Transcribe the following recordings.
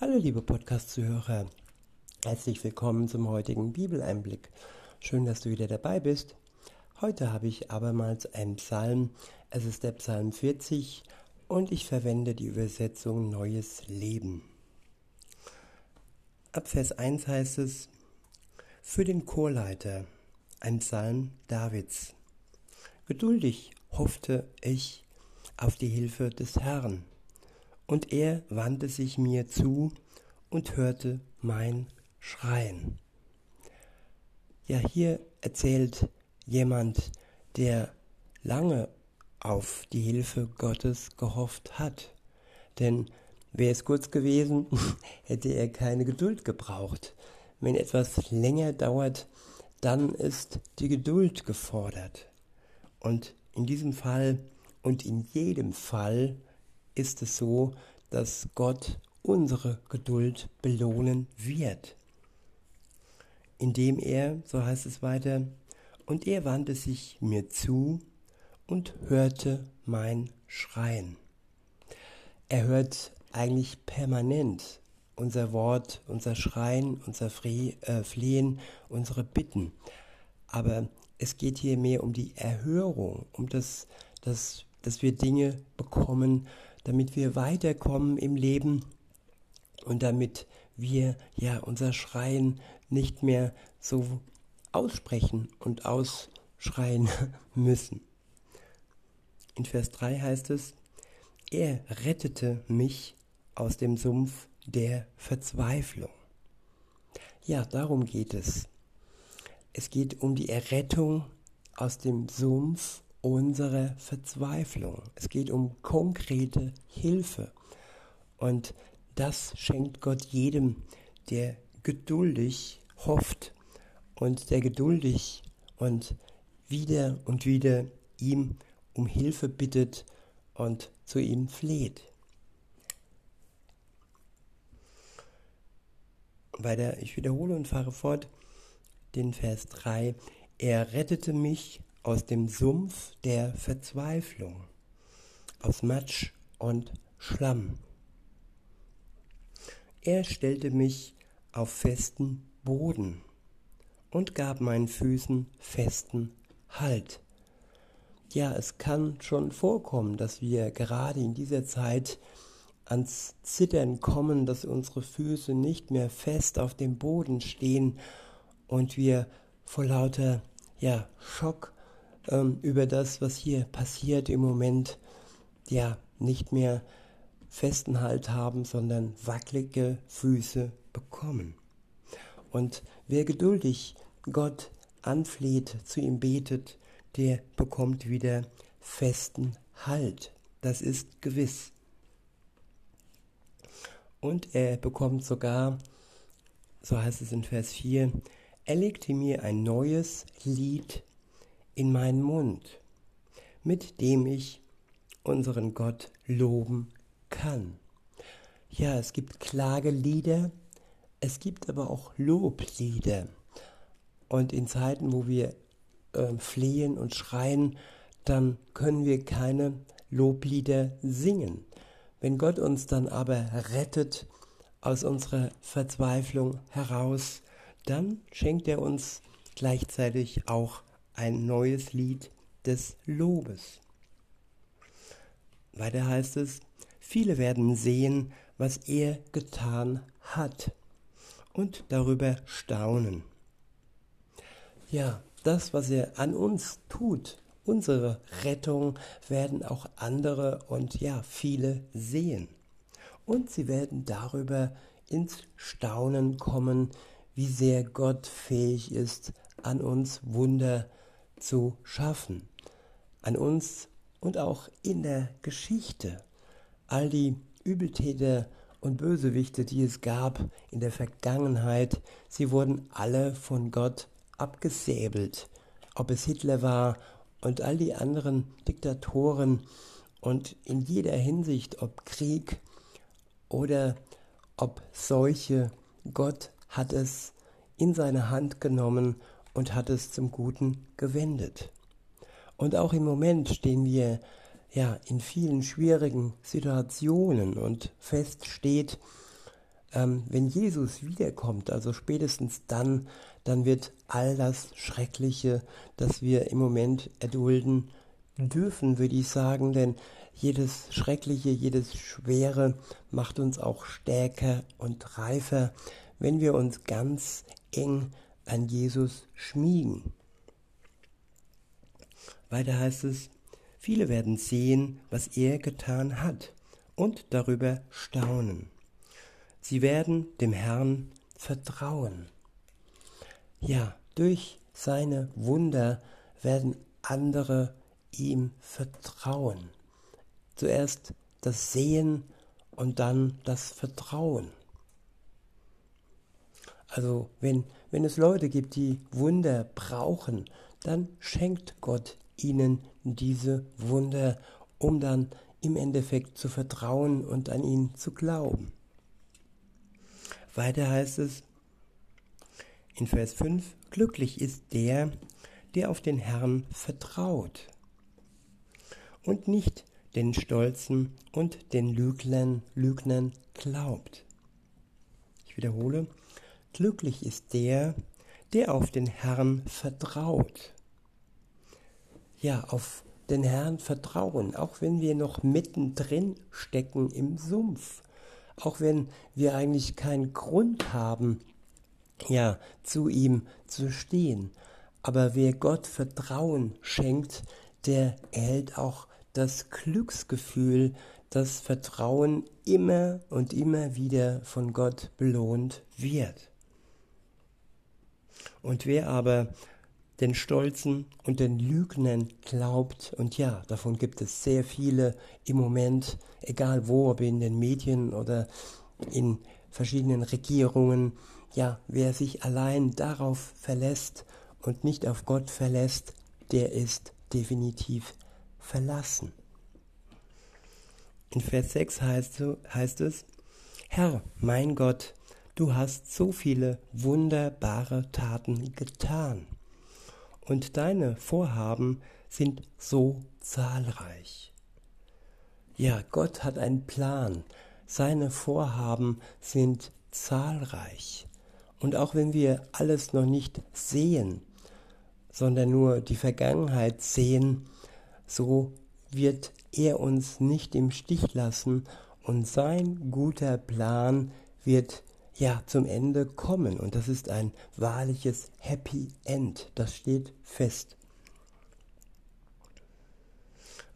Hallo liebe Podcast-Zuhörer, herzlich willkommen zum heutigen Bibeleinblick. Schön, dass du wieder dabei bist. Heute habe ich abermals einen Psalm. Es ist der Psalm 40 und ich verwende die Übersetzung Neues Leben. Ab Vers 1 heißt es, für den Chorleiter, ein Psalm Davids. Geduldig hoffte ich auf die Hilfe des Herrn und er wandte sich mir zu und hörte mein Schreien. Ja, hier erzählt jemand, der lange auf die Hilfe Gottes gehofft hat. Denn wäre es kurz gewesen, hätte er keine Geduld gebraucht. Wenn etwas länger dauert, dann ist die Geduld gefordert. Und in diesem Fall und in jedem Fall ist es so, dass Gott unsere Geduld belohnen wird, indem er, so heißt es weiter, und er wandte sich mir zu und hörte mein Schreien. Er hört eigentlich permanent unser Wort, unser Schreien, unser äh, Flehen, unsere Bitten. Aber es geht hier mehr um die Erhörung, um das, das dass wir Dinge bekommen, damit wir weiterkommen im Leben und damit wir ja unser Schreien nicht mehr so aussprechen und ausschreien müssen. In Vers 3 heißt es, er rettete mich aus dem Sumpf der Verzweiflung. Ja, darum geht es. Es geht um die Errettung aus dem Sumpf unserer Verzweiflung. Es geht um konkrete Hilfe. Und das schenkt Gott jedem, der geduldig hofft und der geduldig und wieder und wieder ihm um Hilfe bittet und zu ihm fleht. Weiter, ich wiederhole und fahre fort den Vers 3. Er rettete mich aus dem Sumpf der Verzweiflung, aus Matsch und Schlamm. Er stellte mich auf festen Boden und gab meinen Füßen festen Halt. Ja, es kann schon vorkommen, dass wir gerade in dieser Zeit ans Zittern kommen, dass unsere Füße nicht mehr fest auf dem Boden stehen und wir vor lauter ja, Schock ähm, über das, was hier passiert im Moment, ja, nicht mehr festen Halt haben, sondern wackelige Füße bekommen. Und wer geduldig Gott anfleht, zu ihm betet, der bekommt wieder festen Halt. Das ist gewiss. Und er bekommt sogar, so heißt es in Vers 4, er legte mir ein neues Lied in meinen Mund, mit dem ich unseren Gott loben kann. Ja, es gibt Klagelieder, es gibt aber auch Loblieder. Und in Zeiten, wo wir äh, flehen und schreien, dann können wir keine Loblieder singen. Wenn Gott uns dann aber rettet aus unserer Verzweiflung heraus, dann schenkt er uns gleichzeitig auch ein neues Lied des Lobes. Weiter heißt es, viele werden sehen, was er getan hat und darüber staunen. Ja, das, was er an uns tut, unsere Rettung, werden auch andere und ja, viele sehen. Und sie werden darüber ins Staunen kommen, wie sehr Gott fähig ist, an uns Wunder zu schaffen, an uns und auch in der Geschichte. All die Übeltäter und Bösewichte, die es gab in der Vergangenheit, sie wurden alle von Gott abgesäbelt. Ob es Hitler war und all die anderen Diktatoren und in jeder Hinsicht, ob Krieg oder ob Seuche, Gott hat es in seine Hand genommen und hat es zum Guten gewendet. Und auch im Moment stehen wir ja in vielen schwierigen Situationen und fest steht, ähm, wenn Jesus wiederkommt, also spätestens dann, dann wird all das Schreckliche, das wir im Moment erdulden dürfen, würde ich sagen, denn jedes Schreckliche, jedes Schwere macht uns auch stärker und reifer, wenn wir uns ganz eng an Jesus schmiegen. Weiter heißt es, viele werden sehen, was er getan hat und darüber staunen. Sie werden dem Herrn vertrauen. Ja, durch seine Wunder werden andere ihm vertrauen. Zuerst das Sehen und dann das Vertrauen. Also wenn, wenn es Leute gibt, die Wunder brauchen, dann schenkt Gott ihnen diese Wunder, um dann im Endeffekt zu vertrauen und an ihn zu glauben. Weiter heißt es in Vers 5, glücklich ist der, der auf den Herrn vertraut und nicht den Stolzen und den Lüglern, Lügnern glaubt. Ich wiederhole, glücklich ist der, der auf den Herrn vertraut. Ja, auf den Herrn vertrauen, auch wenn wir noch mittendrin stecken im Sumpf, auch wenn wir eigentlich keinen Grund haben, ja, zu ihm zu stehen. Aber wer Gott Vertrauen schenkt, der erhält auch das Glücksgefühl, das Vertrauen immer und immer wieder von Gott belohnt wird. Und wer aber den Stolzen und den Lügnern glaubt, und ja, davon gibt es sehr viele im Moment, egal wo, ob in den Medien oder in verschiedenen Regierungen, ja, wer sich allein darauf verlässt und nicht auf Gott verlässt, der ist definitiv verlassen. In Vers 6 heißt, heißt es, Herr, mein Gott, du hast so viele wunderbare Taten getan und deine Vorhaben sind so zahlreich. Ja, Gott hat einen Plan, seine Vorhaben sind zahlreich. Und auch wenn wir alles noch nicht sehen, sondern nur die Vergangenheit sehen, so wird er uns nicht im Stich lassen und sein guter Plan wird ja zum Ende kommen und das ist ein wahrliches Happy End, das steht fest.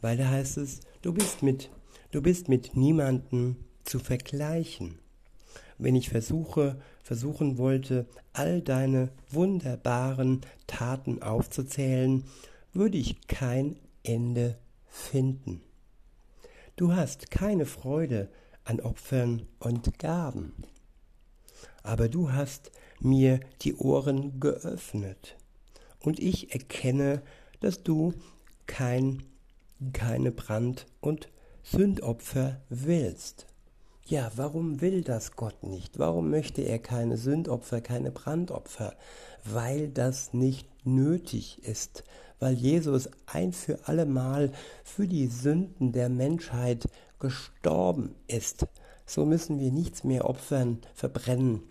Weil da heißt es, du bist mit du bist mit niemandem zu vergleichen. Wenn ich versuche, versuchen wollte, all deine wunderbaren Taten aufzuzählen, würde ich kein Ende finden. Du hast keine Freude an Opfern und Gaben, aber du hast mir die Ohren geöffnet, und ich erkenne, dass du kein, keine Brand- und Sündopfer willst. Ja, warum will das Gott nicht? Warum möchte er keine Sündopfer, keine Brandopfer? Weil das nicht nötig ist, weil Jesus ein für allemal für die Sünden der Menschheit gestorben ist. So müssen wir nichts mehr opfern, verbrennen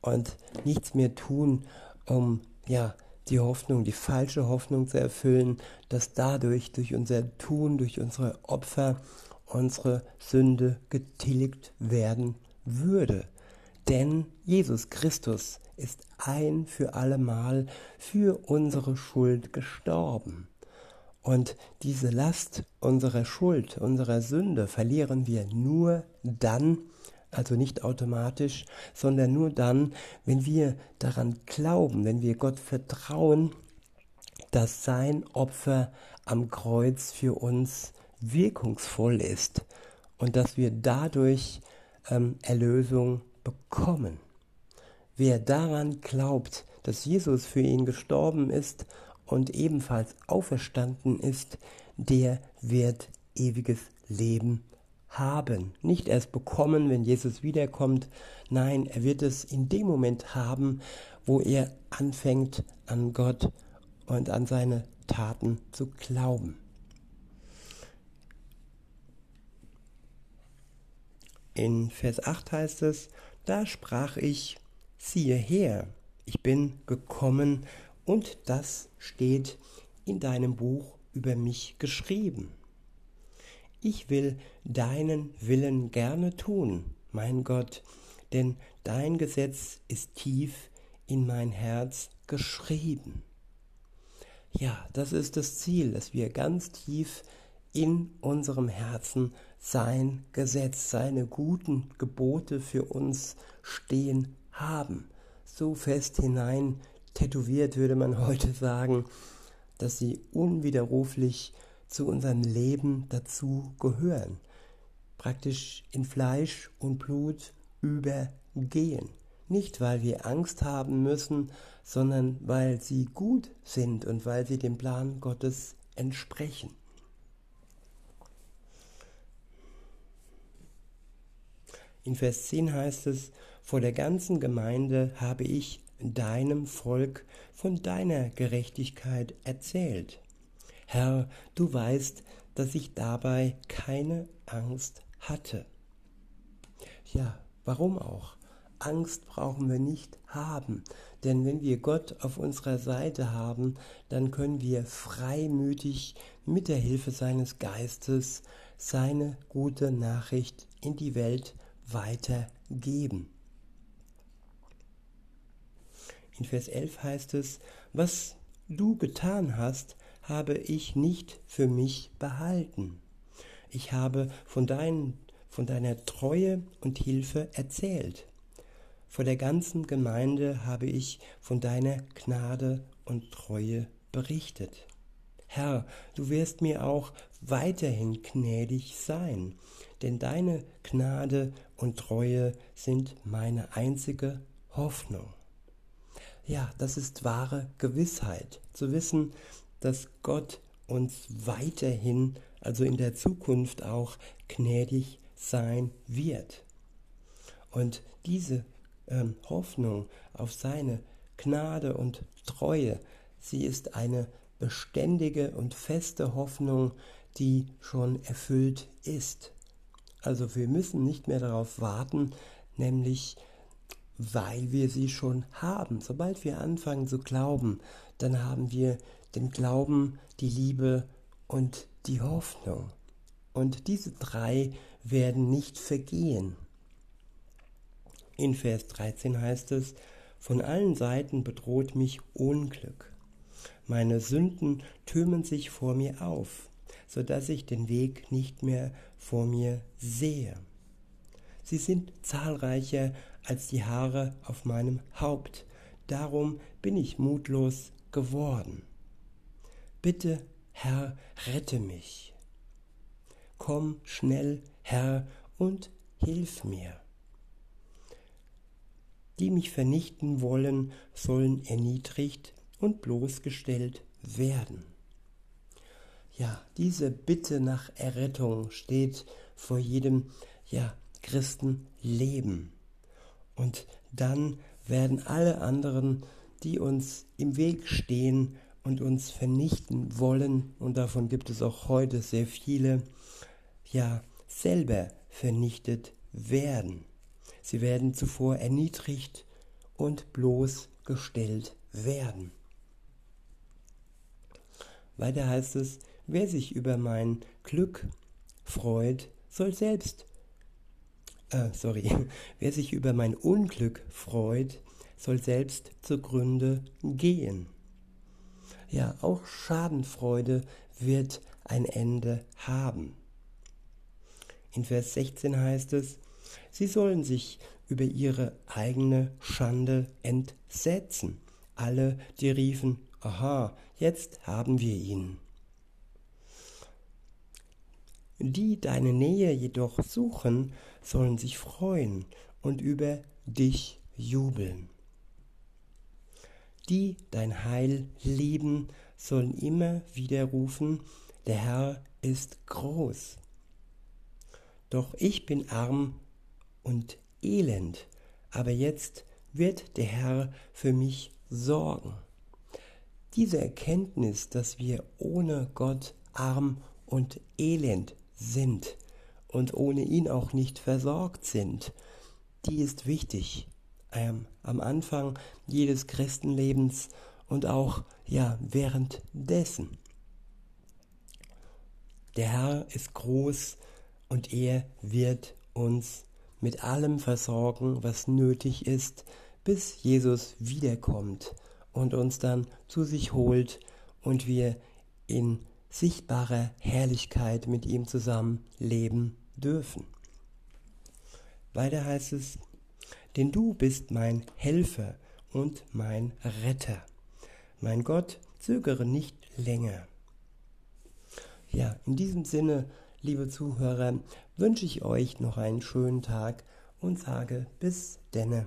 und nichts mehr tun, um ja die Hoffnung, die falsche Hoffnung zu erfüllen, dass dadurch durch unser Tun, durch unsere Opfer unsere Sünde getilgt werden würde. Denn Jesus Christus ist ein für allemal für unsere Schuld gestorben. Und diese Last unserer Schuld, unserer Sünde verlieren wir nur dann, also nicht automatisch, sondern nur dann, wenn wir daran glauben, wenn wir Gott vertrauen, dass sein Opfer am Kreuz für uns wirkungsvoll ist und dass wir dadurch ähm, Erlösung bekommen. Wer daran glaubt, dass Jesus für ihn gestorben ist und ebenfalls auferstanden ist, der wird ewiges Leben haben. Nicht erst bekommen, wenn Jesus wiederkommt, nein, er wird es in dem Moment haben, wo er anfängt an Gott und an seine Taten zu glauben. In Vers 8 heißt es, Da sprach ich, siehe her, ich bin gekommen, und das steht in deinem Buch über mich geschrieben. Ich will deinen Willen gerne tun, mein Gott, denn dein Gesetz ist tief in mein Herz geschrieben. Ja, das ist das Ziel, dass wir ganz tief in unserem Herzen sein Gesetz, seine guten Gebote für uns stehen haben. So fest hinein tätowiert würde man heute sagen, dass sie unwiderruflich zu unserem Leben dazu gehören, praktisch in Fleisch und Blut übergehen. Nicht, weil wir Angst haben müssen, sondern weil sie gut sind und weil sie dem Plan Gottes entsprechen. In Vers 10 heißt es, vor der ganzen Gemeinde habe ich deinem Volk von deiner Gerechtigkeit erzählt. Herr, du weißt, dass ich dabei keine Angst hatte. Ja, warum auch? Angst brauchen wir nicht haben, denn wenn wir Gott auf unserer Seite haben, dann können wir freimütig mit der Hilfe seines Geistes seine gute Nachricht in die Welt weitergeben. In Vers 11 heißt es, was du getan hast, habe ich nicht für mich behalten. Ich habe von, dein, von deiner Treue und Hilfe erzählt. Vor der ganzen Gemeinde habe ich von deiner Gnade und Treue berichtet. Herr, du wirst mir auch weiterhin gnädig sein, denn deine Gnade und Treue sind meine einzige Hoffnung. Ja, das ist wahre Gewissheit, zu wissen, dass Gott uns weiterhin, also in der Zukunft auch, gnädig sein wird. Und diese ähm, Hoffnung auf seine Gnade und Treue, sie ist eine beständige und feste Hoffnung, die schon erfüllt ist. Also wir müssen nicht mehr darauf warten, nämlich weil wir sie schon haben. Sobald wir anfangen zu glauben, dann haben wir den Glauben, die Liebe und die Hoffnung. Und diese drei werden nicht vergehen. In Vers 13 heißt es, von allen Seiten bedroht mich Unglück. Meine Sünden türmen sich vor mir auf, so dass ich den Weg nicht mehr vor mir sehe. Sie sind zahlreicher als die Haare auf meinem Haupt, darum bin ich mutlos geworden. Bitte, Herr, rette mich. Komm schnell, Herr, und hilf mir. Die mich vernichten wollen, sollen erniedrigt und bloßgestellt werden. Ja, diese Bitte nach Errettung steht vor jedem ja, Christenleben. Und dann werden alle anderen, die uns im Weg stehen und uns vernichten wollen, und davon gibt es auch heute sehr viele, ja, selber vernichtet werden. Sie werden zuvor erniedrigt und bloßgestellt werden. Weiter heißt es, wer sich über mein Glück freut, soll selbst, äh, sorry, wer sich über mein Unglück freut, soll selbst zugrunde gehen. Ja, auch Schadenfreude wird ein Ende haben. In Vers 16 heißt es, sie sollen sich über ihre eigene Schande entsetzen. Alle, die riefen, aha, jetzt haben wir ihn. Die deine Nähe jedoch suchen, sollen sich freuen und über dich jubeln. Die dein Heil lieben, sollen immer wieder rufen, der Herr ist groß. Doch ich bin arm und elend, aber jetzt wird der Herr für mich sorgen. Diese Erkenntnis, dass wir ohne Gott arm und elend sind und ohne ihn auch nicht versorgt sind, die ist wichtig. Ähm, am Anfang jedes Christenlebens und auch ja währenddessen. Der Herr ist groß und er wird uns mit allem versorgen, was nötig ist, bis Jesus wiederkommt und uns dann zu sich holt und wir in sichtbarer Herrlichkeit mit ihm zusammen leben dürfen. Weiter heißt es, denn du bist mein Helfer und mein Retter. Mein Gott, zögere nicht länger. Ja, in diesem Sinne, liebe Zuhörer, wünsche ich euch noch einen schönen Tag und sage bis denne.